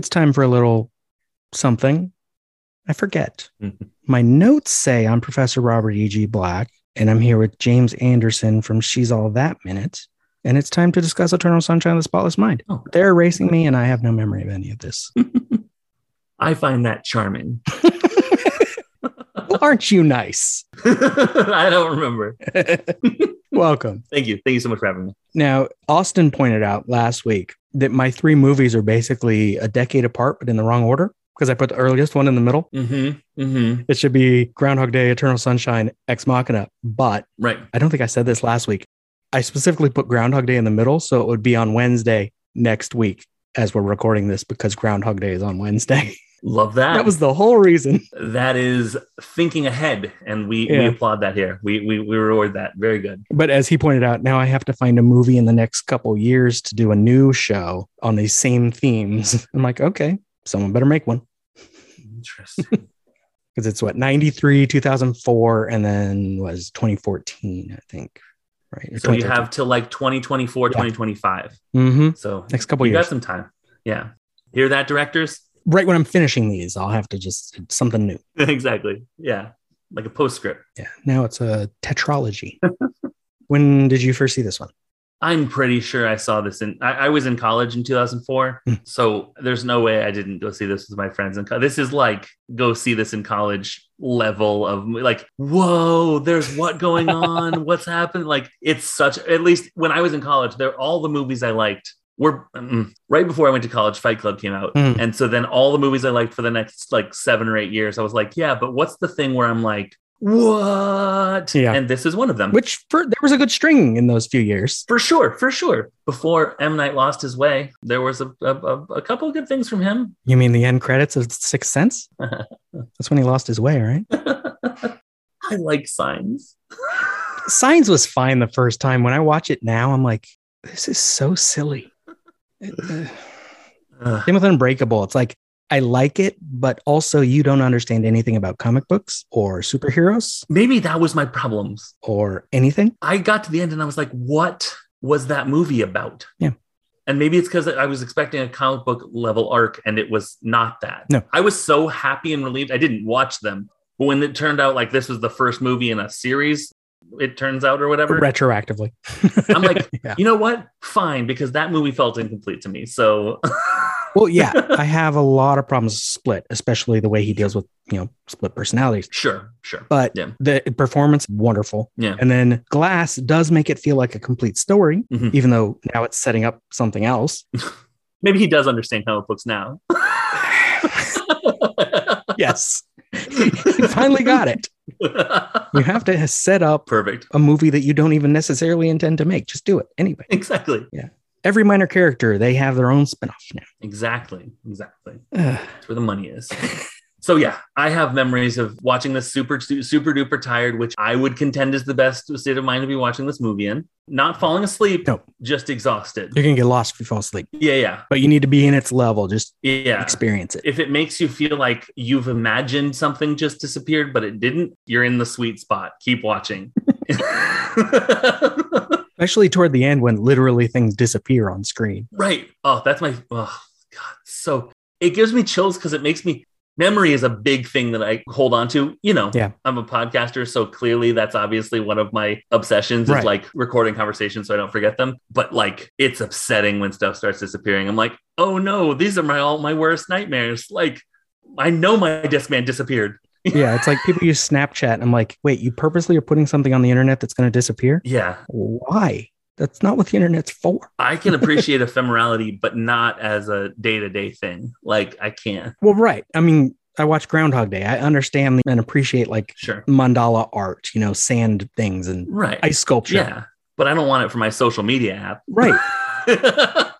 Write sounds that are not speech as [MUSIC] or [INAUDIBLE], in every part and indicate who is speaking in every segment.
Speaker 1: it's time for a little something. I forget.
Speaker 2: Mhm.
Speaker 1: My notes say I'm Professor Robert E.G. Black, and I'm here with James Anderson from She's All That Minute. And it's time to discuss Eternal Sunshine of the Spotless Mind.
Speaker 2: Oh.
Speaker 1: They're erasing me, and I have no memory of any of this. [LAUGHS]
Speaker 2: I find that charming. [LAUGHS] [LAUGHS]
Speaker 1: aren't you nice? [LAUGHS]
Speaker 2: I don't remember. [LAUGHS]
Speaker 1: Welcome.
Speaker 2: Thank you. Thank you so much for having me.
Speaker 1: Now, Austin pointed out last week that my three movies are basically a decade apart, but in the wrong order because I put the earliest one in the middle.
Speaker 2: Mm-hmm. Mm-hmm.
Speaker 1: It should be Groundhog Day, Eternal Sunshine, Ex Machina. But
Speaker 2: Right.
Speaker 1: I don't think I said this last week. I specifically put Groundhog Day in the middle, so it would be on Wednesday next week as we're recording this because Groundhog Day is on Wednesday.
Speaker 2: Love that.
Speaker 1: that was the whole reason.
Speaker 2: that is thinking ahead, and we, we applaud that here. We, we we reward that. Very good.
Speaker 1: But as he pointed out, now I have to find a movie in the next couple years to do a new show on these same themes. [LAUGHS] I'm like, okay, someone better make one
Speaker 2: Interesting. [LAUGHS]
Speaker 1: because it's what 93, 2004, and then was 2014, I think. Right.
Speaker 2: so you have till like 2024, 2025.
Speaker 1: hmm
Speaker 2: So
Speaker 1: next couple
Speaker 2: you
Speaker 1: years.
Speaker 2: You got some time. Yeah. Hear that, directors?
Speaker 1: Right when I'm finishing these, I'll have to just something new. [LAUGHS]
Speaker 2: exactly. Yeah. Like a postscript.
Speaker 1: Yeah. Now it's a tetralogy. [LAUGHS] when did you first see this one?
Speaker 2: I'm pretty sure I saw this in. I, I was in college in 2004,
Speaker 1: Hmm.
Speaker 2: so there's no way I didn't go see this with my friends. And co- this is like go see this in college level of like, whoa, there's what going [LAUGHS] on? What's happened? Like it's such. At least when I was in college, there all the movies I liked were mm, right before I went to college. Fight Club came out,
Speaker 1: Hmm.
Speaker 2: and so then all the movies I liked for the next like seven or eight years, I was like, yeah, but what's the thing where I'm like, what?
Speaker 1: Yeah.
Speaker 2: and this is one of them.
Speaker 1: Which for there was a good string in those few years.
Speaker 2: For sure, for sure. Before M Night lost his way, there was a, a, a, a couple of good things from him.
Speaker 1: You mean the end credits of Sixth Sense? [LAUGHS] That's when he lost his way, right? [LAUGHS]
Speaker 2: I like signs.
Speaker 1: Signs was fine the first time. When I watch it now, I'm like, this is so silly. Same with Unbreakable. It's like I like it, but also you don't understand anything about comic books or superheroes
Speaker 2: Maybe that was my problems.
Speaker 1: or anything.
Speaker 2: I got to the end and I was like, what was that movie about?
Speaker 1: Yeah.
Speaker 2: And maybe it's because I was expecting a comic book level arc and it was not that.
Speaker 1: No.
Speaker 2: I was so happy and relieved. I didn't watch them. But when it turned out like this was the first movie in a series, it turns out or whatever.
Speaker 1: Retroactively. [LAUGHS]
Speaker 2: I'm like, [LAUGHS]
Speaker 1: yeah.
Speaker 2: you know what? Fine, because that movie felt incomplete to me. So [LAUGHS]
Speaker 1: Well, yeah, I have a lot of problems with Split, especially the way he deals with, you know, split personalities.
Speaker 2: sure, sure.
Speaker 1: But
Speaker 2: Yeah.
Speaker 1: the performance, wonderful.
Speaker 2: Yeah.
Speaker 1: And then Glass does make it feel like a complete story,
Speaker 2: Mhm.
Speaker 1: even though now it's setting up something else.
Speaker 2: Maybe he does understand comic books now.
Speaker 1: yes. He [LAUGHS] finally got it. [LAUGHS] You have to set up
Speaker 2: Perfect.
Speaker 1: a movie that you don't even necessarily intend to make. Just do it anyway.
Speaker 2: Exactly. Yeah.
Speaker 1: Every minor character, they have their own spinoff now.
Speaker 2: Exactly. Exactly. That's where the money is. [LAUGHS] So yeah, I have memories of watching this super super duper tired, which I would contend is the best state of mind to be watching this movie in. Not falling asleep,
Speaker 1: No.
Speaker 2: just exhausted.
Speaker 1: You're to get lost if you fall asleep,
Speaker 2: Yeah, yeah,
Speaker 1: but you need to be in its level. Just
Speaker 2: yeah.
Speaker 1: experience it.
Speaker 2: If it makes you feel like you've imagined something just disappeared, but it didn't, you're in the sweet spot. Keep watching. [LAUGHS] [LAUGHS]
Speaker 1: Especially toward the end when literally things disappear on screen.
Speaker 2: right. Oh, that's my oh god. So it gives me chills because it makes me memory is a big thing that I hold on to. You know,
Speaker 1: Yeah.
Speaker 2: I'm a podcaster, so clearly that's obviously one of my obsessions is
Speaker 1: Right.
Speaker 2: like recording conversations so I don't forget them. But like it's upsetting when stuff starts disappearing. I'm like, oh no, these are my all my worst nightmares. Like I know my Discman disappeared. [LAUGHS]
Speaker 1: Yeah, it's like people use Snapchat. And I'm like, wait, you purposely are putting something on the internet that's going to disappear?
Speaker 2: Yeah.
Speaker 1: Why? That's not what the internet's for.
Speaker 2: I can [LAUGHS] appreciate ephemerality, but not as a day-to-day thing. Like I can't.
Speaker 1: Well, right. I mean, I watch Groundhog Day. I understand and appreciate like
Speaker 2: Sure.
Speaker 1: mandala art, you know, sand things and
Speaker 2: Right.
Speaker 1: ice sculpture.
Speaker 2: Yeah. But I don't want it for my social media app.
Speaker 1: Right. [LAUGHS]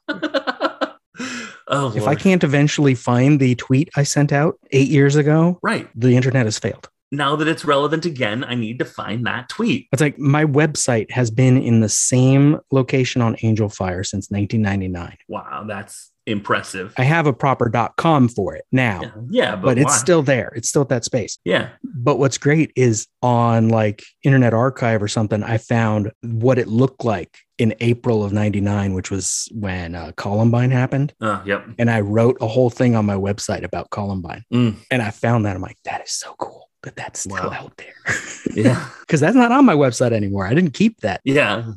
Speaker 2: oh,
Speaker 1: If I can't eventually find the tweet I sent out eight years ago,
Speaker 2: right
Speaker 1: the internet has failed.
Speaker 2: Now that it's relevant again, I need to find that tweet.
Speaker 1: It's like my website has been in the same location on Angel Fire since 1999.
Speaker 2: Wow, that's impressive.
Speaker 1: I have a proper .com for it now,
Speaker 2: yeah, yeah, but,
Speaker 1: but, it's still there. It's still at that space.
Speaker 2: yeah.
Speaker 1: But what's great is on like Internet Archive or something, I found what it looked like in April of 99, which was when uh, Columbine happened.
Speaker 2: Oh, yep.
Speaker 1: And I wrote a whole thing on my website about Columbine.
Speaker 2: Mm.
Speaker 1: And I found that. I'm like, that is so cool that that's still
Speaker 2: Wow.
Speaker 1: out there. [LAUGHS]
Speaker 2: Yeah.
Speaker 1: Because that's not on my website anymore. I didn't keep that.
Speaker 2: Yeah.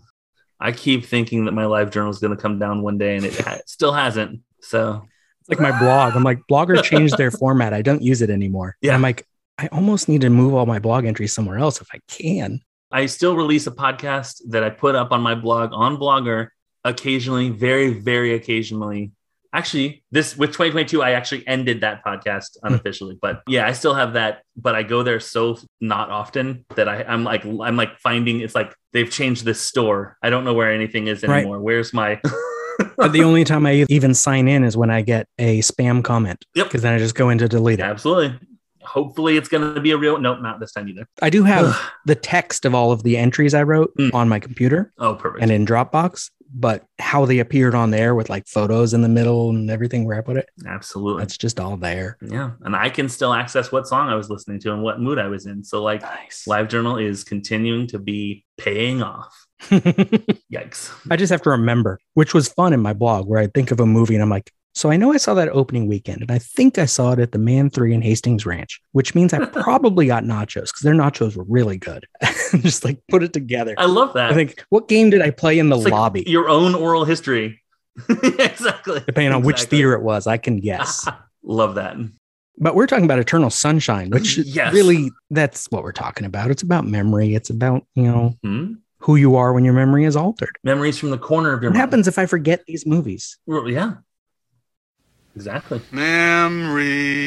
Speaker 2: I keep thinking that my live journal is going to come down one day and it ha- still hasn't. So,
Speaker 1: It's like my blog. I'm like, Blogger changed their format. I don't use it anymore.
Speaker 2: Yeah.
Speaker 1: And I'm like, I almost need to move all my blog entries somewhere else if I can.
Speaker 2: I still release a podcast that I put up on my blog on Blogger occasionally, very, very occasionally. Actually, this with 2022, I actually ended that podcast hmm. unofficially, but yeah, I still have that. But I go there so not often that I, I'm like, I'm like finding it's like they've changed this store. I don't know where anything is
Speaker 1: Right.
Speaker 2: anymore. Where's my? [LAUGHS]
Speaker 1: But the only time I even sign in is when I get a spam comment.
Speaker 2: Yep.
Speaker 1: Because then I just go in to delete it.
Speaker 2: Absolutely. Hopefully, it's going to be a real. Nope, not this time either.
Speaker 1: I do have the text of all of the entries I wrote
Speaker 2: Mm.
Speaker 1: on my computer
Speaker 2: oh, perfect.
Speaker 1: and in Dropbox, but how they appeared on there with like photos in the middle and everything where I put it,
Speaker 2: Absolutely.
Speaker 1: it's just all there.
Speaker 2: yeah, and I can still access what song I was listening to and what mood I was in. So, like,
Speaker 1: Nice.
Speaker 2: Live Journal is continuing to be paying off. [LAUGHS] Yikes.
Speaker 1: I just have to remember, which was fun in my blog where I think of a movie and I'm like, so I know I saw that opening weekend and I think I saw it at the Man 3 in Hastings Ranch, which means I [LAUGHS] probably got nachos because their nachos were really good. [LAUGHS] just like put it together.
Speaker 2: I love that.
Speaker 1: I think, what game did I play in the
Speaker 2: It's like
Speaker 1: lobby?
Speaker 2: Your own oral history. [LAUGHS] exactly.
Speaker 1: Depending on which theater it was, I can guess.
Speaker 2: love that.
Speaker 1: But we're talking about Eternal Sunshine, which
Speaker 2: Yes.
Speaker 1: really that's what we're talking about. It's about memory. It's about, you know,
Speaker 2: Hmm?
Speaker 1: who you are when your memory is altered.
Speaker 2: Memories from the corner of your
Speaker 1: What
Speaker 2: mind.
Speaker 1: happens if I forget these movies?
Speaker 2: Well, Yeah. Exactly.
Speaker 3: Memories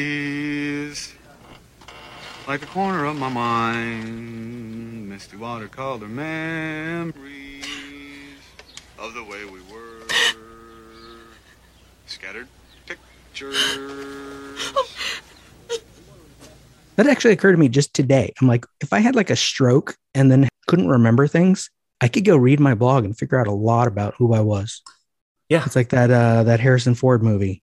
Speaker 3: like the corner of my mind, misty water, watercolor memories of the way we were, scattered pictures.
Speaker 1: That actually occurred to me just today. I'm like, if I had like a stroke and then couldn't remember things, I could go read my blog and figure out a lot about who I was.
Speaker 2: Yeah.
Speaker 1: It's like that uh that Harrison Ford movie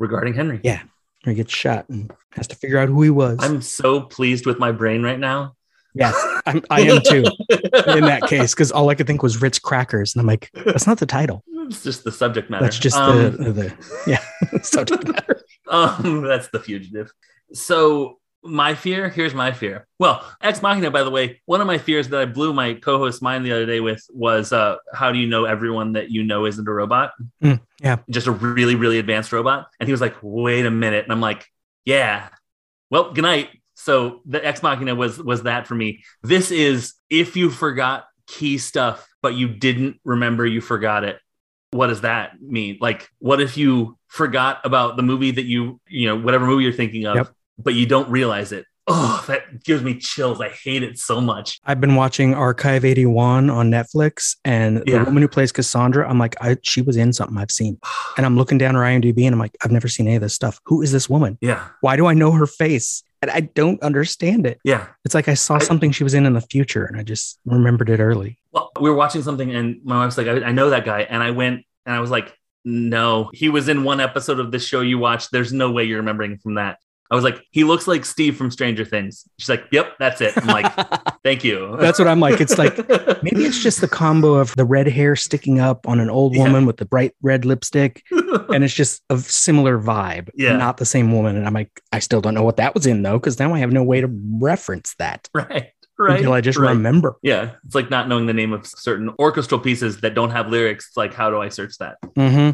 Speaker 2: Regarding Henry.
Speaker 1: Yeah. he gets shot and has to figure out who he was.
Speaker 2: I'm so pleased with my brain right now.
Speaker 1: yes, I'm, I am too in that case because all I could think was Ritz crackers, and I'm like, that's not the title.
Speaker 2: It's just the subject matter.
Speaker 1: That's just
Speaker 2: Um,
Speaker 1: the the yeah [LAUGHS] subject matter. [LAUGHS]
Speaker 2: Um, that's the fugitive. So my fear, here's my fear. Well, Ex Machina, by the way, one of my fears that I blew my co-host mind the other day with was uh, how do you know everyone that you know isn't a robot?
Speaker 1: Mm, yeah.
Speaker 2: Just a really, really advanced robot. And he was like, wait a minute. And I'm like, yeah. Well, good night. So the Ex Machina was was that for me. This is if you forgot key stuff, but you didn't remember you forgot it. What does that mean? Like, what if you forgot about the movie that you, you know, whatever movie you're thinking of,
Speaker 1: Yep.
Speaker 2: But you don't realize it? Oh, that gives me chills. I hate it so much.
Speaker 1: I've been watching Archive 81 on Netflix, and
Speaker 2: Yeah.
Speaker 1: the woman who plays Cassandra, I'm like, I, she was in something I've seen. [SIGHS] And I'm looking down her IMDb and I'm like, I've never seen any of this stuff. Who is this woman?
Speaker 2: Yeah.
Speaker 1: Why do I know her face? And I don't understand it.
Speaker 2: Yeah.
Speaker 1: It's like I saw
Speaker 2: I-
Speaker 1: something she was in in the future and I just remembered it early.
Speaker 2: Well, we were watching something, and my wife's like, I, I know that guy. And I went and I was like, no, he was in one episode of this show you watched. There's no way you're remembering from that. I was like, he looks like Steve from Stranger Things. She's like, yep, that's it. I'm like, [LAUGHS] thank you.
Speaker 1: That's what I'm like. It's like [LAUGHS] maybe it's just the combo of the red hair sticking up on an old
Speaker 2: Yeah.
Speaker 1: woman with the bright red lipstick, [LAUGHS] and it's just a similar vibe.
Speaker 2: Yeah.
Speaker 1: Not the same woman. And I'm like, I still don't know what that was in though, because now I have no way to reference that
Speaker 2: right. Right.
Speaker 1: until I just
Speaker 2: right.
Speaker 1: remember.
Speaker 2: Yeah. It's like not knowing the name of certain orchestral pieces that don't have lyrics. It's like, how do I search that?
Speaker 1: hmm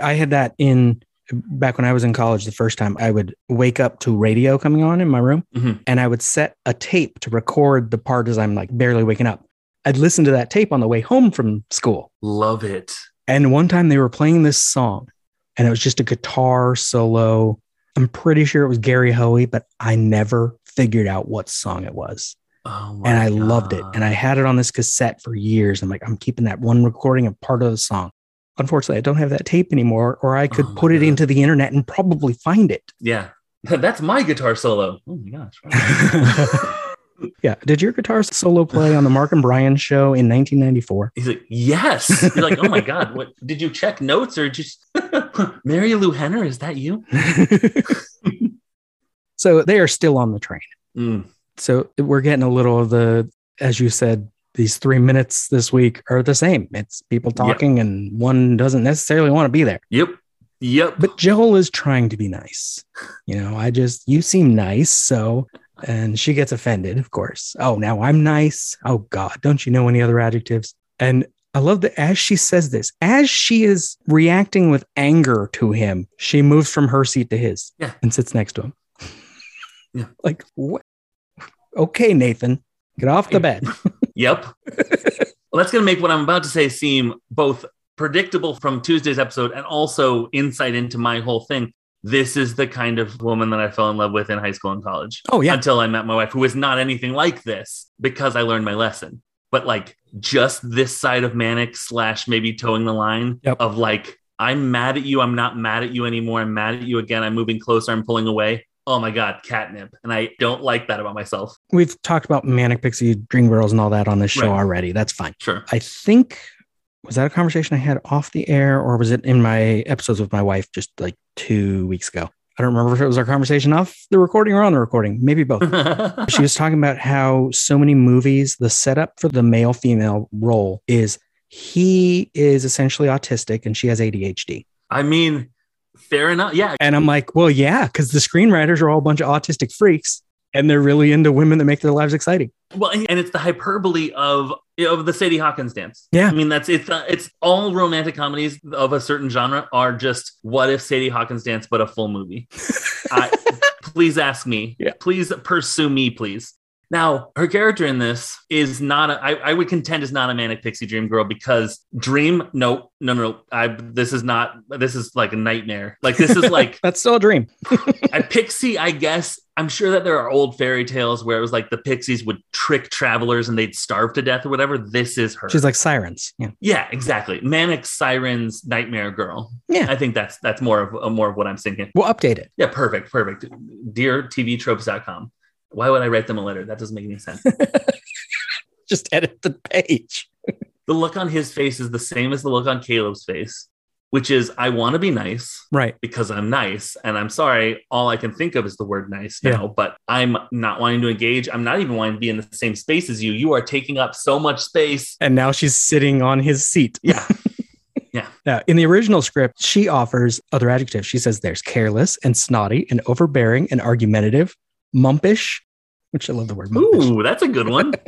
Speaker 1: I had that in back when I was in college the first time. I would wake up to radio coming on in my room
Speaker 2: Mhm.
Speaker 1: and I would set a tape to record the part as I'm like barely waking up. I'd listen to that tape on the way home from school.
Speaker 2: Love it.
Speaker 1: And one time they were playing this song and it was just a guitar solo. I'm pretty sure it was Gary Hoey, but I never figured out what song it was.
Speaker 2: Oh
Speaker 1: And I loved it. And I had it on this cassette for years. I'm like, I'm keeping that one recording of part of the song. Unfortunately, I don't have that tape anymore, or I could
Speaker 2: Oh
Speaker 1: put it
Speaker 2: God.
Speaker 1: into the internet and probably find it.
Speaker 2: yeah. [LAUGHS] That's my guitar solo. Oh my gosh. [LAUGHS] [LAUGHS]
Speaker 1: yeah. Did your guitar solo play on the Mark and Brian show in 1994?
Speaker 2: He's like, yes. You're like, oh my God. What did you check notes or just Marilu Henner? Is that you?
Speaker 1: so they are still on the train.
Speaker 2: Mm,
Speaker 1: So we're getting a little of the, as you said, these three minutes this week are the same. It's people
Speaker 2: Yep.
Speaker 1: talking, and one doesn't necessarily want to be there.
Speaker 2: Yep. Yep.
Speaker 1: But Joel is trying to be nice. You know, I just, you seem nice. So, and she gets offended, of course. Oh, now I'm nice. Oh, God. Don't you know any other adjectives? And I love that as she says this, as she is reacting with anger to him, she moves from her seat to his
Speaker 2: Yeah.
Speaker 1: and sits next to him.
Speaker 2: Yeah. [LAUGHS]
Speaker 1: Like, what? Okay, Nathan, get off the bed. [LAUGHS]
Speaker 2: Yep. [LAUGHS] well, that's going to make what I'm about to say seem both predictable from Tuesday's episode and also insight into my whole thing. This is the kind of woman that I fell in love with in high school and college
Speaker 1: Oh, yeah.
Speaker 2: until I met my wife, who is not anything like this because I learned my lesson. But like just this side of manic slash maybe towing the line
Speaker 1: Yep.
Speaker 2: of like, I'm mad at you. I'm not mad at you anymore. I'm mad at you again. I'm moving closer. I'm pulling away. Oh my God, catnip. And I don't like that about myself.
Speaker 1: We've talked about Manic Pixie Dream Girls and all that on this show
Speaker 2: Right.
Speaker 1: already. That's fine.
Speaker 2: Sure.
Speaker 1: I think was that a conversation I had off the air or was it in my episodes with my wife just like two weeks ago? I don't remember if it was our conversation off the recording or on the recording, maybe both. [LAUGHS] she was talking about how so many movies, the setup for the male female role is he is essentially autistic and she has ADHD.
Speaker 2: I mean, fair enough. Yeah.
Speaker 1: And I'm like, well, yeah, because the screenwriters are all a bunch of autistic freaks and they're really into women that make their lives exciting.
Speaker 2: Well, and it's the hyperbole of of the Sadie Hawkins dance.
Speaker 1: Yeah.
Speaker 2: I mean that's it's uh, it's all romantic comedies of a certain genre are just what if Sadie Hawkins dance but a full movie. [LAUGHS] I, please ask me.
Speaker 1: Yeah.
Speaker 2: Please pursue me, please. Now, her character in this is not, a, I, I would contend is not a manic pixie dream girl because dream, no, no, no, I, this is not, this is like a nightmare. Like, this is like, [LAUGHS]
Speaker 1: That's still a dream. [LAUGHS]
Speaker 2: a pixie, I guess. I'm sure that there are old fairy tales where it was like the pixies would trick travelers and they'd starve to death or whatever. This is her.
Speaker 1: She's like sirens. Yeah.
Speaker 2: yeah, exactly. Manic sirens, nightmare girl.
Speaker 1: Yeah.
Speaker 2: I think that's that's more of more of what I'm thinking.
Speaker 1: We'll update it.
Speaker 2: Yeah, perfect, perfect. Dear TVtropes.com. Why would I write them a letter? That doesn't make any sense. [LAUGHS]
Speaker 1: Just edit the page. [LAUGHS]
Speaker 2: the look on his face is the same as the look on Caleb's face, which is I want to be nice.
Speaker 1: Right.
Speaker 2: because I'm nice. And I'm sorry, all I can think of is the word nice
Speaker 1: Yeah.
Speaker 2: now, but I'm not wanting to engage. I'm not even wanting to be in the same space as you. You are taking up so much space.
Speaker 1: And now she's sitting on his seat.
Speaker 2: Yeah. [LAUGHS] Yeah.
Speaker 1: Now, in the original script, she offers other adjectives. She says there's careless and snotty and overbearing and argumentative, mumpish, which I love the word mumpish.
Speaker 2: Ooh, that's a good one. [LAUGHS]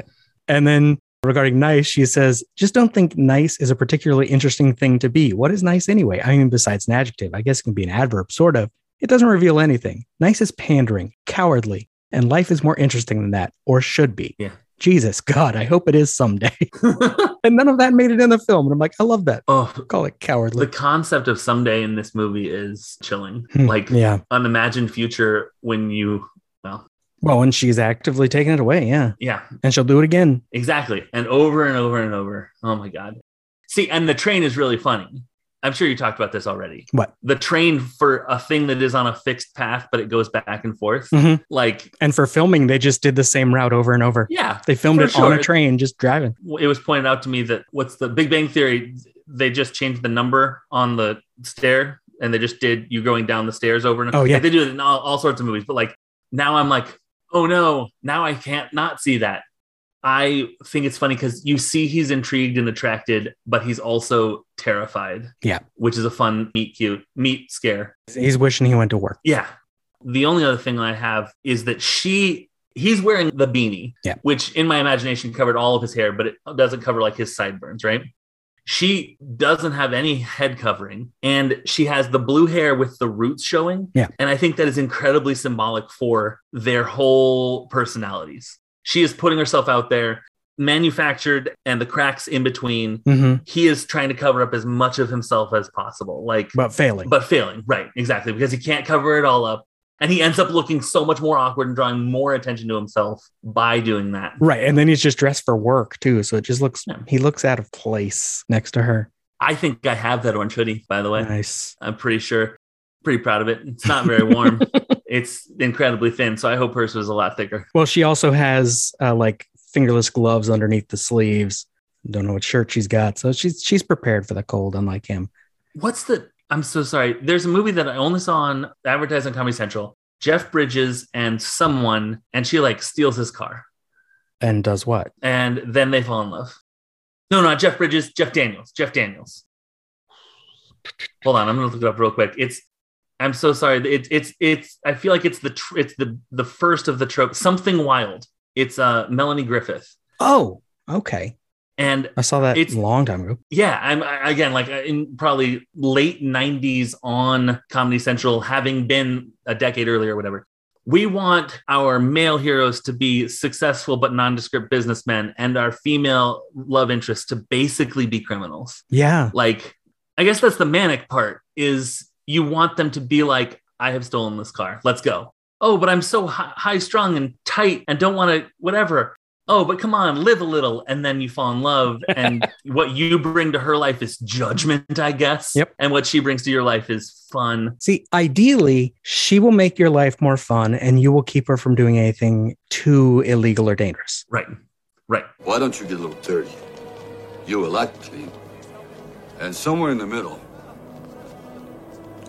Speaker 1: And then regarding nice, she says, just don't think nice is a particularly interesting thing to be. What is nice anyway? I mean, besides an adjective, I guess it can be an adverb, sort of. It doesn't reveal anything. Nice is pandering, cowardly, and life is more interesting than that, or should be.
Speaker 2: Yeah.
Speaker 1: Jesus, God, I hope it is someday. [LAUGHS] [LAUGHS] and none of that made it in the film. And I'm like, I love that.
Speaker 2: oh,
Speaker 1: Call it cowardly.
Speaker 2: the concept of someday in this movie is chilling.
Speaker 1: Hmm,
Speaker 2: Like
Speaker 1: yeah.
Speaker 2: an imagined future when you, well,
Speaker 1: and she's actively taking it away. Yeah.
Speaker 2: yeah,
Speaker 1: And she'll do it again.
Speaker 2: exactly. And over and over and over. Oh my God. See, and the train is really funny. I'm sure you talked about this already.
Speaker 1: What?
Speaker 2: The train for a thing that is on a fixed path, but it goes back and forth.
Speaker 1: Mhm.
Speaker 2: Like,
Speaker 1: And for filming, they just did the same route over and over.
Speaker 2: yeah,
Speaker 1: They filmed it on a train, just driving.
Speaker 2: it was pointed out to me that what's the Big Bang Theory? They just changed the number on the stair, and they just did you going down the stairs over and over.
Speaker 1: Oh, yeah.
Speaker 2: Like, they do it in all, all sorts of movies. But like now, I'm like, oh no, now I can't not see that. I think it's funny because you see he's intrigued and attracted, but he's also terrified.
Speaker 1: Yeah.
Speaker 2: which is a fun meet cute meet scare.
Speaker 1: He's wishing he went to work.
Speaker 2: Yeah. The only other thing I have is that she he's wearing the beanie,
Speaker 1: Yeah.
Speaker 2: which in my imagination covered all of his hair, but it doesn't cover like his sideburns, right? She doesn't have any head covering and she has the blue hair with the roots showing.
Speaker 1: Yeah.
Speaker 2: And I think that is incredibly symbolic for their whole personalities. She is putting herself out there, manufactured, and the cracks in between.
Speaker 1: hmm
Speaker 2: He is trying to cover up as much of himself as possible. Like
Speaker 1: But failing.
Speaker 2: but failing right exactly because he can't cover it all up and he ends up looking so much more awkward and drawing more attention to himself by doing that
Speaker 1: right. And then he's just dressed for work too. So it just looks,
Speaker 2: Yeah.
Speaker 1: he looks out of place next to her.
Speaker 2: i think i have that orange hoodie by the way
Speaker 1: Nice.
Speaker 2: i'm pretty sure pretty proud of it it's not very warm [LAUGHS] it's incredibly thin so i hope hers was a lot thicker
Speaker 1: Well, she also has uh, like fingerless gloves underneath the sleeves. Don't know what shirt she's got. So she's, she's prepared for the cold, unlike him.
Speaker 2: what's the i'm so sorry there's a movie that i only saw on advertised on comedy central jeff bridges and someone and she like steals his car
Speaker 1: And does what?
Speaker 2: and then they fall in love. No, not Jeff Bridges, Jeff Daniels. Jeff Daniels. Hold on, I'm gonna look it up real quick. It's I'm so sorry. It's it's it's I feel like it's the tr- it's the the first of the trope. Something wild. It's uh Melanie Griffith.
Speaker 1: Oh, okay.
Speaker 2: And
Speaker 1: I saw that
Speaker 2: It's-
Speaker 1: a long time ago.
Speaker 2: yeah, I'm again like uh, in probably late 90s on Comedy Central, having been a decade earlier or whatever. We want our male heroes to be successful but nondescript businessmen, and our female love interests to basically be criminals.
Speaker 1: Yeah.
Speaker 2: Like, I guess that's the manic part is you want them to be like, I have stolen this car. Let's go. Oh, but I'm so hi- high strung and tight and don't want to, whatever. Oh, but come on, live a little. And then you fall in love. [LAUGHS] And what you bring to her life is judgment, I guess.
Speaker 1: Yep.
Speaker 2: And what she brings to your life is fun.
Speaker 1: See, ideally, she will make your life more fun and you will keep her from doing anything too illegal or dangerous.
Speaker 2: Right. Right.
Speaker 4: Why don't you get a little dirty? You will like clean. And somewhere in the middle,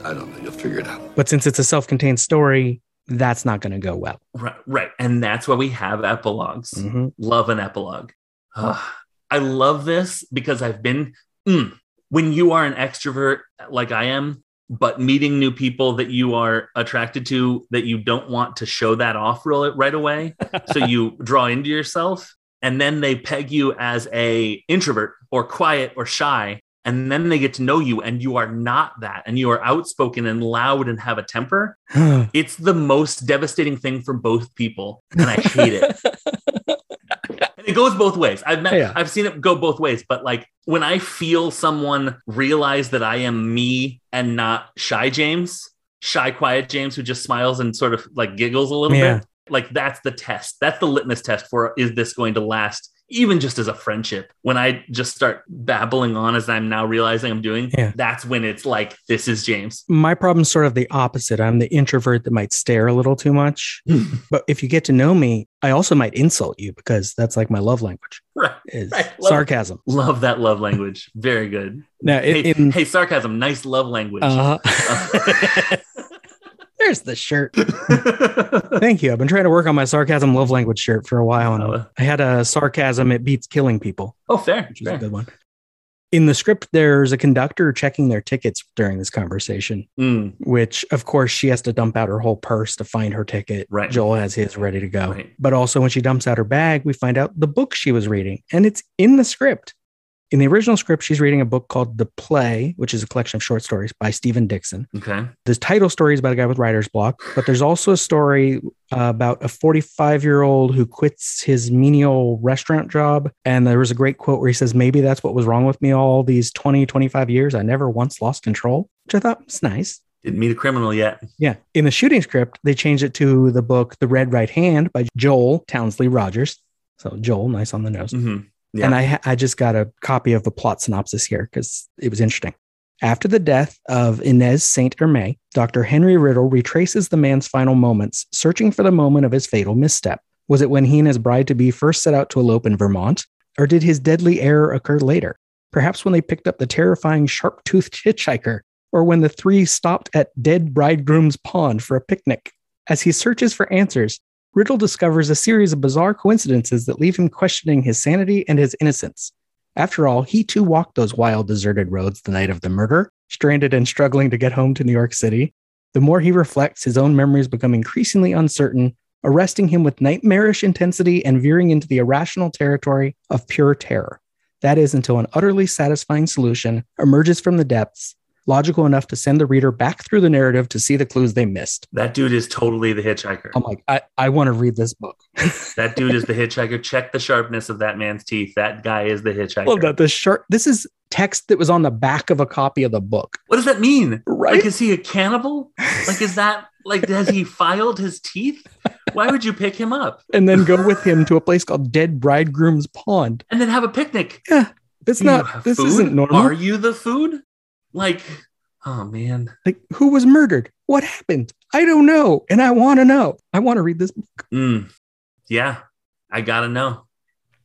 Speaker 4: I don't know, you'll figure it out.
Speaker 1: But since it's a self contained story, that's not going to go well.
Speaker 2: Right. Right. And that's why we have epilogues.
Speaker 1: Mhm.
Speaker 2: love an epilogue. I love this because I've been mm, when you are an extrovert like I am, but meeting new people that you are attracted to that you don't want to show that off real, right away, so [LAUGHS] you draw into yourself, and then they peg you as a introvert or quiet or shy, and then they get to know you, and you are not that, and you are outspoken and loud and have a temper. [SIGHS] It's the most devastating thing for both people, and I hate it. [LAUGHS] And it goes both ways. I've met,
Speaker 1: Yeah.
Speaker 2: I've seen it go both ways. But like when I feel someone realize that I am me and not shy James, shy quiet James who just smiles and sort of like giggles a little
Speaker 1: Yeah.
Speaker 2: bit, like that's the test. That's the litmus test for is this going to last? Even just as a friendship, when I just start babbling on as I'm now realizing I'm doing,
Speaker 1: Yeah.
Speaker 2: that's when it's like, this is James.
Speaker 1: My problem's sort of the opposite. I'm the introvert that might stare a little too much. [LAUGHS] but if you get to know me, I also might insult you because that's like my love language
Speaker 2: Right.
Speaker 1: is
Speaker 2: Right. Love-
Speaker 1: sarcasm.
Speaker 2: Love that love language. Very good.
Speaker 1: Now, in,
Speaker 2: Hey,
Speaker 1: in-
Speaker 2: hey sarcasm, nice love language.
Speaker 1: uh, [LAUGHS] [LAUGHS] there's the shirt. [LAUGHS] Thank you. I've been trying to work on my sarcasm love language shirt for a while. And
Speaker 2: Oh.
Speaker 1: I had a sarcasm, it beats killing people,
Speaker 2: oh, fair.
Speaker 1: which is
Speaker 2: fair.
Speaker 1: a good one. In the script, there's a conductor checking their tickets during this conversation,
Speaker 2: Mm,
Speaker 1: which of course she has to dump out her whole purse to find her ticket.
Speaker 2: Right.
Speaker 1: Joel has his ready to go.
Speaker 2: Right.
Speaker 1: But also when she dumps out her bag, we find out the book she was reading, and it's in the script. In the original script, she's reading a book called The Play, which is a collection of short stories by Stephen Dixon.
Speaker 2: okay.
Speaker 1: The title story is about a guy with writer's block, but there's also a story uh, about a 45 year old who quits his menial restaurant job. And there was a great quote where he says, Maybe that's what was wrong with me all these 20, 25 years. I never once lost control, which I thought was nice.
Speaker 2: Didn't meet a criminal yet.
Speaker 1: Yeah. In the shooting script, they changed it to the book The Red Right Hand by Joel Townsley Rogers. So Joel, nice on the nose.
Speaker 2: hmm Yeah.
Speaker 1: And I, I just got a copy of the plot synopsis here because it was interesting. After the death of Inez Saint Germain, Dr. Henry Riddle retraces the man's final moments, searching for the moment of his fatal misstep. Was it when he and his bride to be first set out to elope in Vermont, or did his deadly error occur later? Perhaps when they picked up the terrifying sharp toothed hitchhiker, or when the three stopped at Dead Bridegroom's Pond for a picnic. As he searches for answers, Riddle discovers a series of bizarre coincidences that leave him questioning his sanity and his innocence. After all, he too walked those wild, deserted roads the night of the murder, stranded and struggling to get home to New York City. The more he reflects, his own memories become increasingly uncertain, arresting him with nightmarish intensity and veering into the irrational territory of pure terror. That is until an utterly satisfying solution emerges from the depths, logical enough to send the reader back through the narrative to see the clues they missed.
Speaker 2: that dude is totally the hitchhiker.
Speaker 1: I'm like, I, I want to read this book. [LAUGHS]
Speaker 2: that dude is the hitchhiker. Check the sharpness of that man's teeth. That guy is the hitchhiker.
Speaker 1: Love that. The short, this is text that was on the back of a copy of the book.
Speaker 2: What does that mean?
Speaker 1: Right?
Speaker 2: Like, is he a cannibal? Like, is that like has he filed his teeth? Why would you pick him up
Speaker 1: and then go with him to a place called Dead Bridegroom's Pond.
Speaker 2: and then have a picnic? Yeah.
Speaker 1: It's
Speaker 2: Do
Speaker 1: not. This
Speaker 2: food?
Speaker 1: isn't normal.
Speaker 2: Are you the food? Like, oh man.
Speaker 1: like, who was murdered? What happened? I don't know, and I want to know. I want to read this. book.
Speaker 2: Mm. Yeah, I gotta know.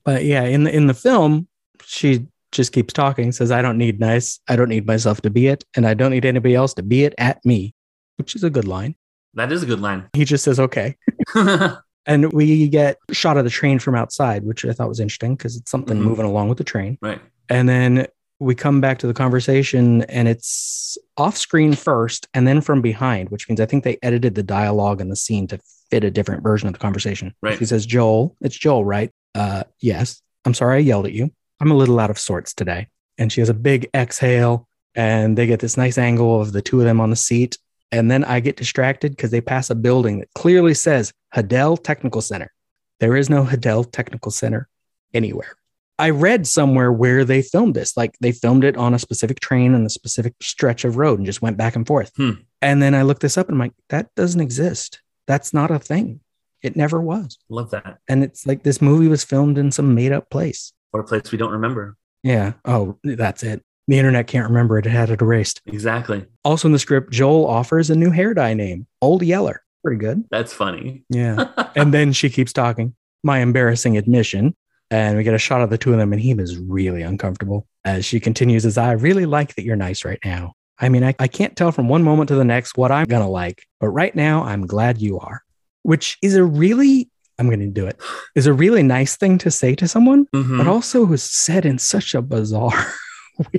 Speaker 1: But yeah, in the in the film, she just keeps talking. Says, "I don't need nice. I don't need myself to be it, and I don't need anybody else to be it at me," which is a good line.
Speaker 2: That is a good line.
Speaker 1: He just says, "Okay." [LAUGHS] And we get shot of the train from outside, which I thought was interesting because it's something
Speaker 2: Mhm.
Speaker 1: moving along with the train.
Speaker 2: Right.
Speaker 1: And then we come back to the conversation and it's off screen first and then from behind, which means I think they edited the dialogue and the scene to fit a different version of the conversation.
Speaker 2: Right.
Speaker 1: He says, Joel, it's Joel, right? Uh, yes. I'm sorry I yelled at you. I'm a little out of sorts today. And she has a big exhale and they get this nice angle of the two of them on the seat. And then I get distracted because they pass a building that clearly says Hadell Technical Center. There is no Hadell Technical Center anywhere. I read somewhere where they filmed this. Like they filmed it on a specific train and a specific stretch of road and just went back and forth.
Speaker 2: Hmm.
Speaker 1: And then I looked this up and I'm like, that doesn't exist. That's not a thing. It never was.
Speaker 2: Love that.
Speaker 1: And it's like this movie was filmed in some made up place.
Speaker 2: What a place we don't remember.
Speaker 1: Yeah. Oh, that's it. The internet can't remember it. It had it erased.
Speaker 2: Exactly.
Speaker 1: Also in the script, Joel offers a new hair dye name, Old Yeller. Pretty good.
Speaker 2: That's funny.
Speaker 1: Yeah. [LAUGHS] and then she keeps talking. My embarrassing admission. And we get a shot of the two of them, and he is really uncomfortable as she continues, as I really like that you're nice right now. I mean, I, I can't tell from one moment to the next what I'm going to like, but right now I'm glad you are, which is a really, I'm going to do it, is a really nice thing to say to someone,
Speaker 2: Mhm.
Speaker 1: but also was said in such a bizarre, [LAUGHS]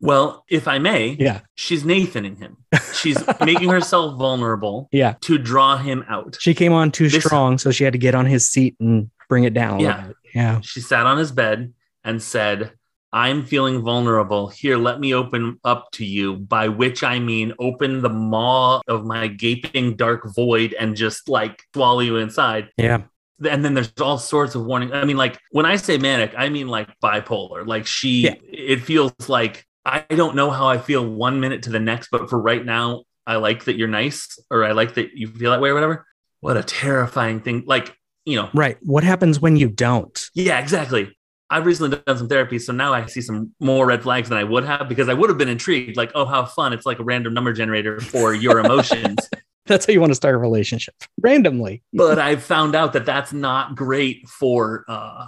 Speaker 2: Well, if I may,
Speaker 1: yeah,
Speaker 2: she's Nathaning him. She's making herself [LAUGHS] vulnerable
Speaker 1: yeah.
Speaker 2: to draw him out.
Speaker 1: She came on too
Speaker 2: This-
Speaker 1: strong, so she had to get on his seat and bring it down
Speaker 2: Yeah.
Speaker 1: bit. Yeah.
Speaker 2: She sat on his bed and said, I'm feeling vulnerable. Here, let me open up to you, by which I mean open the maw of my gaping dark void and just like swallow you inside.
Speaker 1: Yeah.
Speaker 2: And then there's all sorts of warning. I mean, like when I say manic, I mean like bipolar. Like she,
Speaker 1: Yeah.
Speaker 2: it feels like I don't know how I feel one minute to the next, but for right now, I like that you're nice or I like that you feel that way or whatever. What a terrifying thing. Like, you know,
Speaker 1: Right. What happens when you don't?
Speaker 2: yeah, exactly. I've recently done some therapy, so now I see some more red flags than I would have because I would have been intrigued, like, oh, how fun! It's like a random number generator for your emotions. [LAUGHS]
Speaker 1: That's how you want to start a relationship randomly.
Speaker 2: but I've found out that that's not great for uh,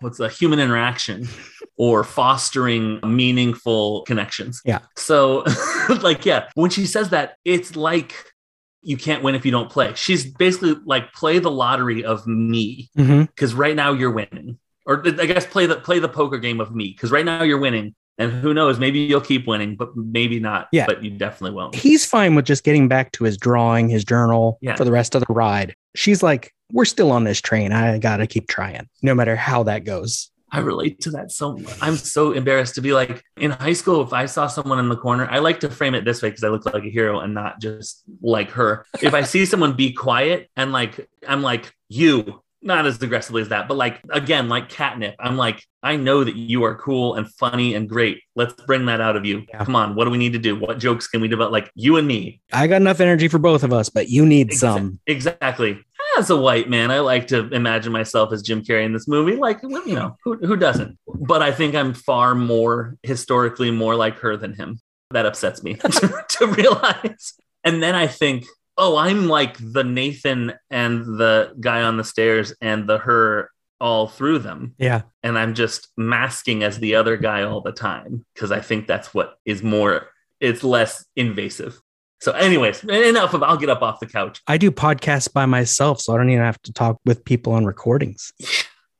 Speaker 2: what's a human interaction or fostering meaningful connections.
Speaker 1: Yeah.
Speaker 2: So, [LAUGHS] like, yeah, when she says that, it's like you can't win if you don't play. She's basically like play the lottery of me
Speaker 1: mm-hmm.
Speaker 2: because right now you're winning, or I guess play the play the poker game of me because right now you're winning, and who knows, maybe you'll keep winning, but maybe not.
Speaker 1: Yeah.
Speaker 2: but you definitely won't.
Speaker 1: He's fine with just getting back to his drawing, his journal
Speaker 2: Yeah.
Speaker 1: for the rest of the ride. She's like, we're still on this train. I got to keep trying, no matter how that goes.
Speaker 2: I relate to that so much. I'm so embarrassed to be like in high school. If I saw someone in the corner, I like to frame it this way because I look like a hero and not just like her. If I see someone be quiet and like, I'm like, you, not as aggressively as that, but like, again, like catnip, I'm like, I know that you are cool and funny and great. Let's bring that out of you.
Speaker 1: Yeah.
Speaker 2: Come on. What do we need to do? What jokes can we develop? Like you and me.
Speaker 1: I got enough energy for both of us, but you need
Speaker 2: Exa-
Speaker 1: some.
Speaker 2: Exactly. As a white man, I like to imagine myself as Jim Carrey in this movie. Like, you know, who, who doesn't? But I think I'm far more historically more like her than him. That upsets me [LAUGHS] to, [LAUGHS] to realize. And then I think, oh, I'm like the Nathan and the guy on the stairs and the her all through them.
Speaker 1: Yeah.
Speaker 2: And I'm just masking as the other guy all the time because I think that's what is more, it's less invasive. So, anyways, enough of I'll get up off the couch.
Speaker 1: I do podcasts by myself, so I don't even have to talk with people on recordings. [SIGHS]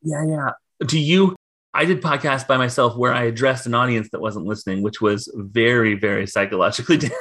Speaker 2: Yeah, yeah. Do you? I did podcast by myself where I addressed an audience that wasn't listening, which was very, very psychologically [LAUGHS] damaging.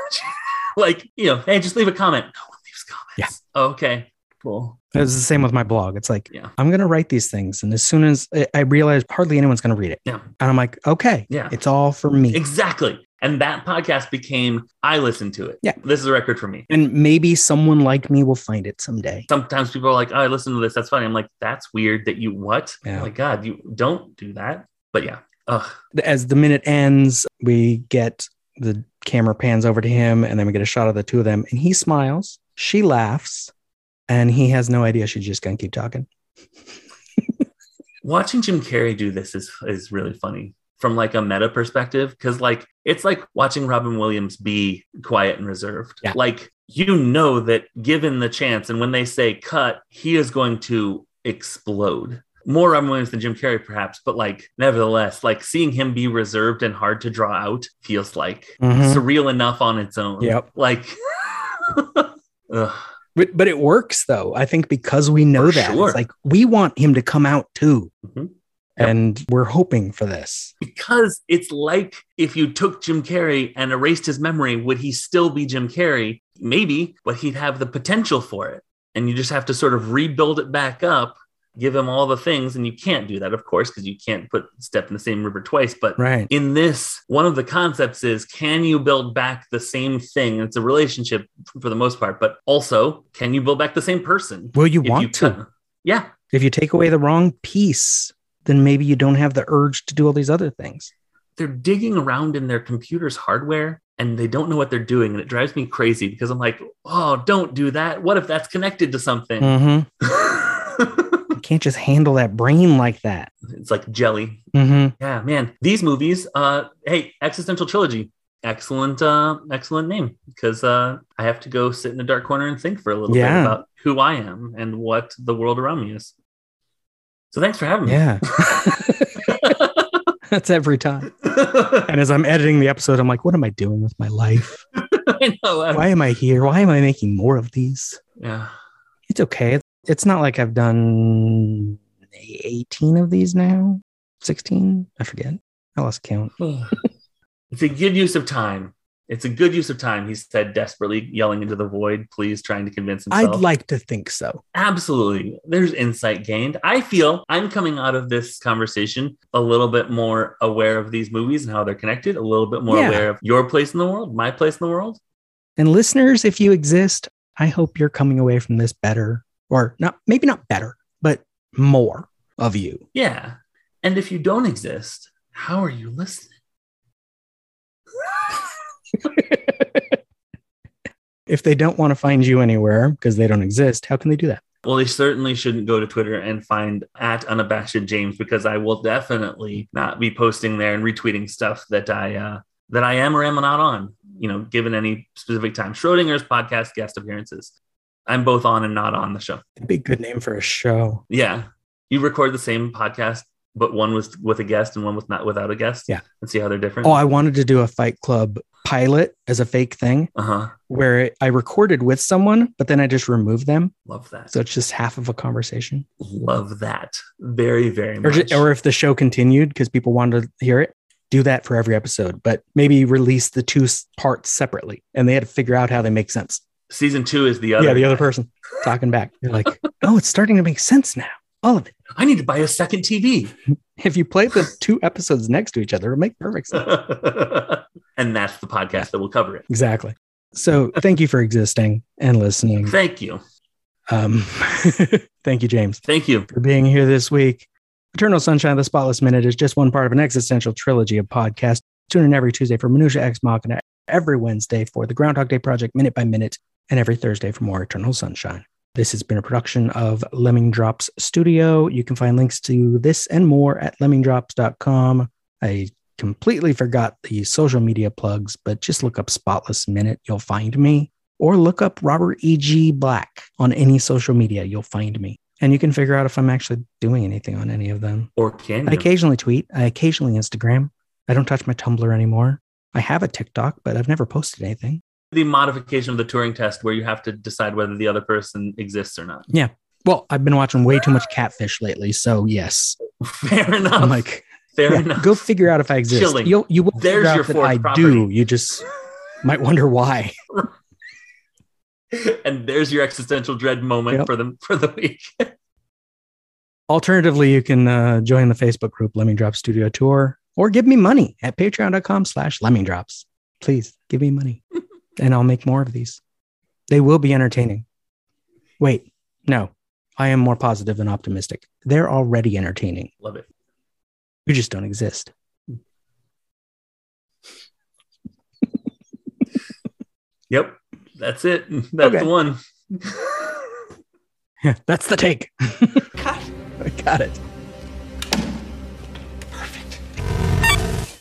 Speaker 2: like, you know, hey, just leave a comment. No one leaves comments. Yeah. Okay. Cool.
Speaker 1: It was the same with my blog. It's like,
Speaker 2: Yeah.
Speaker 1: I'm going to write these things. And as soon as I- I realize hardly anyone's going to read it,
Speaker 2: Yeah.
Speaker 1: and I'm like, okay,
Speaker 2: Yeah.
Speaker 1: it's all for me.
Speaker 2: Exactly. And that podcast became I listened to it.
Speaker 1: Yeah.
Speaker 2: This is a record for me.
Speaker 1: and maybe someone like me will find it someday.
Speaker 2: Sometimes people are like, oh, I listen to this. That's funny. I'm like, that's weird that you what?
Speaker 1: Yeah.
Speaker 2: Oh my God, you don't do that. But yeah. Ugh.
Speaker 1: As the minute ends, we get the camera pans over to him, and then we get a shot of the two of them, and he smiles, she laughs, and he has no idea she's just going to keep talking. [LAUGHS]
Speaker 2: watching Jim Carrey do this is is really funny from like a meta perspective because like it's like watching Robin Williams be quiet and reserved.
Speaker 1: Yeah.
Speaker 2: Like you know that given the chance and when they say cut, he is going to explode. More Robin Williams than Jim Carrey, perhaps, but like nevertheless, like seeing him be reserved and hard to draw out feels like
Speaker 1: Mhm.
Speaker 2: surreal enough on its own.
Speaker 1: Yep.
Speaker 2: Like. [LAUGHS]
Speaker 1: But but it works though. I think because we know
Speaker 2: For
Speaker 1: that.
Speaker 2: sure.
Speaker 1: It's like we want him to come out too.
Speaker 2: Mhm. Yep.
Speaker 1: And we're hoping for this.
Speaker 2: because it's like if you took Jim Carrey and erased his memory, would he still be Jim Carrey? Maybe, but he'd have the potential for it. And you just have to sort of rebuild it back up, give him all the things. And you can't do that, of course, because you can't put step in the same river twice. But
Speaker 1: Right.
Speaker 2: in this, one of the concepts is can you build back the same thing? It's a relationship for the most part, but also can you build back the same person?
Speaker 1: Well, you want
Speaker 2: you
Speaker 1: to.
Speaker 2: Yeah.
Speaker 1: If you take away the wrong piece, then maybe you don't have the urge to do all these other things.
Speaker 2: they're digging around in their computer's hardware and they don't know what they're doing. And it drives me crazy because I'm like, oh, don't do that. What if that's connected to something?
Speaker 1: Mm-hmm. [LAUGHS] Can't just handle that brain like that.
Speaker 2: it's like jelly.
Speaker 1: Mm-hmm.
Speaker 2: Yeah, man. These movies, uh, hey, Existential Trilogy. Excellent, uh, excellent name. Because uh I have to go sit in a dark corner and think for a little
Speaker 1: Yeah.
Speaker 2: bit about who I am and what the world around me is. So thanks for having me.
Speaker 1: Yeah. [LAUGHS] That's every time. [LAUGHS] And as I'm editing the episode, I'm like, what am I doing with my life? [LAUGHS]
Speaker 2: I know. I'm-
Speaker 1: Why am I here? Why am I making more of these?
Speaker 2: yeah.
Speaker 1: It's okay. It's not like I've done 18 of these now, 16. I forget. I lost count. [LAUGHS]
Speaker 2: it's a good use of time. It's a good use of time, he said, desperately yelling into the void, please, trying to convince himself.
Speaker 1: I'd like to think so.
Speaker 2: Absolutely. There's insight gained. I feel I'm coming out of this conversation a little bit more aware of these movies and how they're connected, a little bit more
Speaker 1: Yeah.
Speaker 2: aware of your place in the world, my place in the world.
Speaker 1: And listeners, if you exist, I hope you're coming away from this better, or not, maybe not better, but more of you.
Speaker 2: Yeah. And if you don't exist, how are you listening? [LAUGHS]
Speaker 1: if they don't want to find you anywhere because they don't exist, how can they do that?
Speaker 2: Well, they certainly shouldn't go to Twitter and find at unabashed James because I will definitely not be posting there and retweeting stuff that I uh, that I am or am not on. You know, given any specific time. Schrodinger's podcast guest appearances. I'm both on and not on the show.
Speaker 1: That'd be a good name for a show.
Speaker 2: Yeah, you record the same podcast, but one was with a guest and one was not without a guest.
Speaker 1: Yeah.
Speaker 2: and see how they're different.
Speaker 1: Oh, I wanted to do a Fight Club pilot as a fake thing
Speaker 2: uh huh.
Speaker 1: where I recorded with someone, but then I just removed them.
Speaker 2: Love that.
Speaker 1: So it's just half of a conversation.
Speaker 2: Love that. Very very
Speaker 1: Or,
Speaker 2: much.
Speaker 1: or if the show continued because people wanted to hear it, do that for every episode, but maybe release the two parts separately and they had to figure out how they make sense.
Speaker 2: Season two is the other.
Speaker 1: yeah, the other person talking back. You're like, [LAUGHS] oh, it's starting to make sense now. All of it.
Speaker 2: I need to buy a second TV. [LAUGHS]
Speaker 1: If you play the two episodes next to each other, it'll make perfect sense. [LAUGHS]
Speaker 2: and that's the podcast that will cover it.
Speaker 1: Exactly. So thank you for existing and listening.
Speaker 2: Thank you.
Speaker 1: Um, thank you, James,
Speaker 2: Thank you.
Speaker 1: for being here this week. Eternal Sunshine of the Spotless Minute is just one part of an existential trilogy of podcasts. Tune in every Tuesday for Minutia Ex Machina, every Wednesday for the Groundhog Day Project Minute by Minute, and every Thursday for more Eternal Sunshine. This has been a production of Lemming Drops Studio. You can find links to this and more at lemmingdrops.com. I completely forgot the social media plugs, but just look up Spotless Minute. You'll find me. Or look up Robert E.G. Black on any social media. You'll find me. And you can figure out if I'm actually doing anything on any of them.
Speaker 2: Or can
Speaker 1: I occasionally tweet. I occasionally Instagram. I don't touch my Tumblr anymore. I have a TikTok, but I've never posted anything.
Speaker 2: The modification of the Turing test where you have to decide whether the other person exists or not. Yeah.
Speaker 1: Well, I've been watching way too much catfish lately, so yes. [LAUGHS]
Speaker 2: Fair enough.
Speaker 1: I'm like,
Speaker 2: Fair
Speaker 1: yeah,
Speaker 2: enough.
Speaker 1: go figure out if I exist.
Speaker 2: Chilling.
Speaker 1: You'll, you will
Speaker 2: There's
Speaker 1: figure out
Speaker 2: your
Speaker 1: that I
Speaker 2: property.
Speaker 1: do. You just might wonder why. [LAUGHS]
Speaker 2: and there's your existential dread moment
Speaker 1: Yep.
Speaker 2: for the for the week. [LAUGHS]
Speaker 1: Alternatively, you can uh, join the Facebook group Lemming Drop Studio Tour or give me money at patreon.com slash lemming drops. Please give me money and I'll make more of these. They will be entertaining. Wait, no, I am more positive than optimistic. They're already entertaining.
Speaker 2: Love it.
Speaker 1: You just don't exist. [LAUGHS]
Speaker 2: Yep. That's it. That's
Speaker 1: Okay.
Speaker 2: the one. [LAUGHS]
Speaker 1: That's the take.
Speaker 5: Cut. [LAUGHS]
Speaker 1: I got it.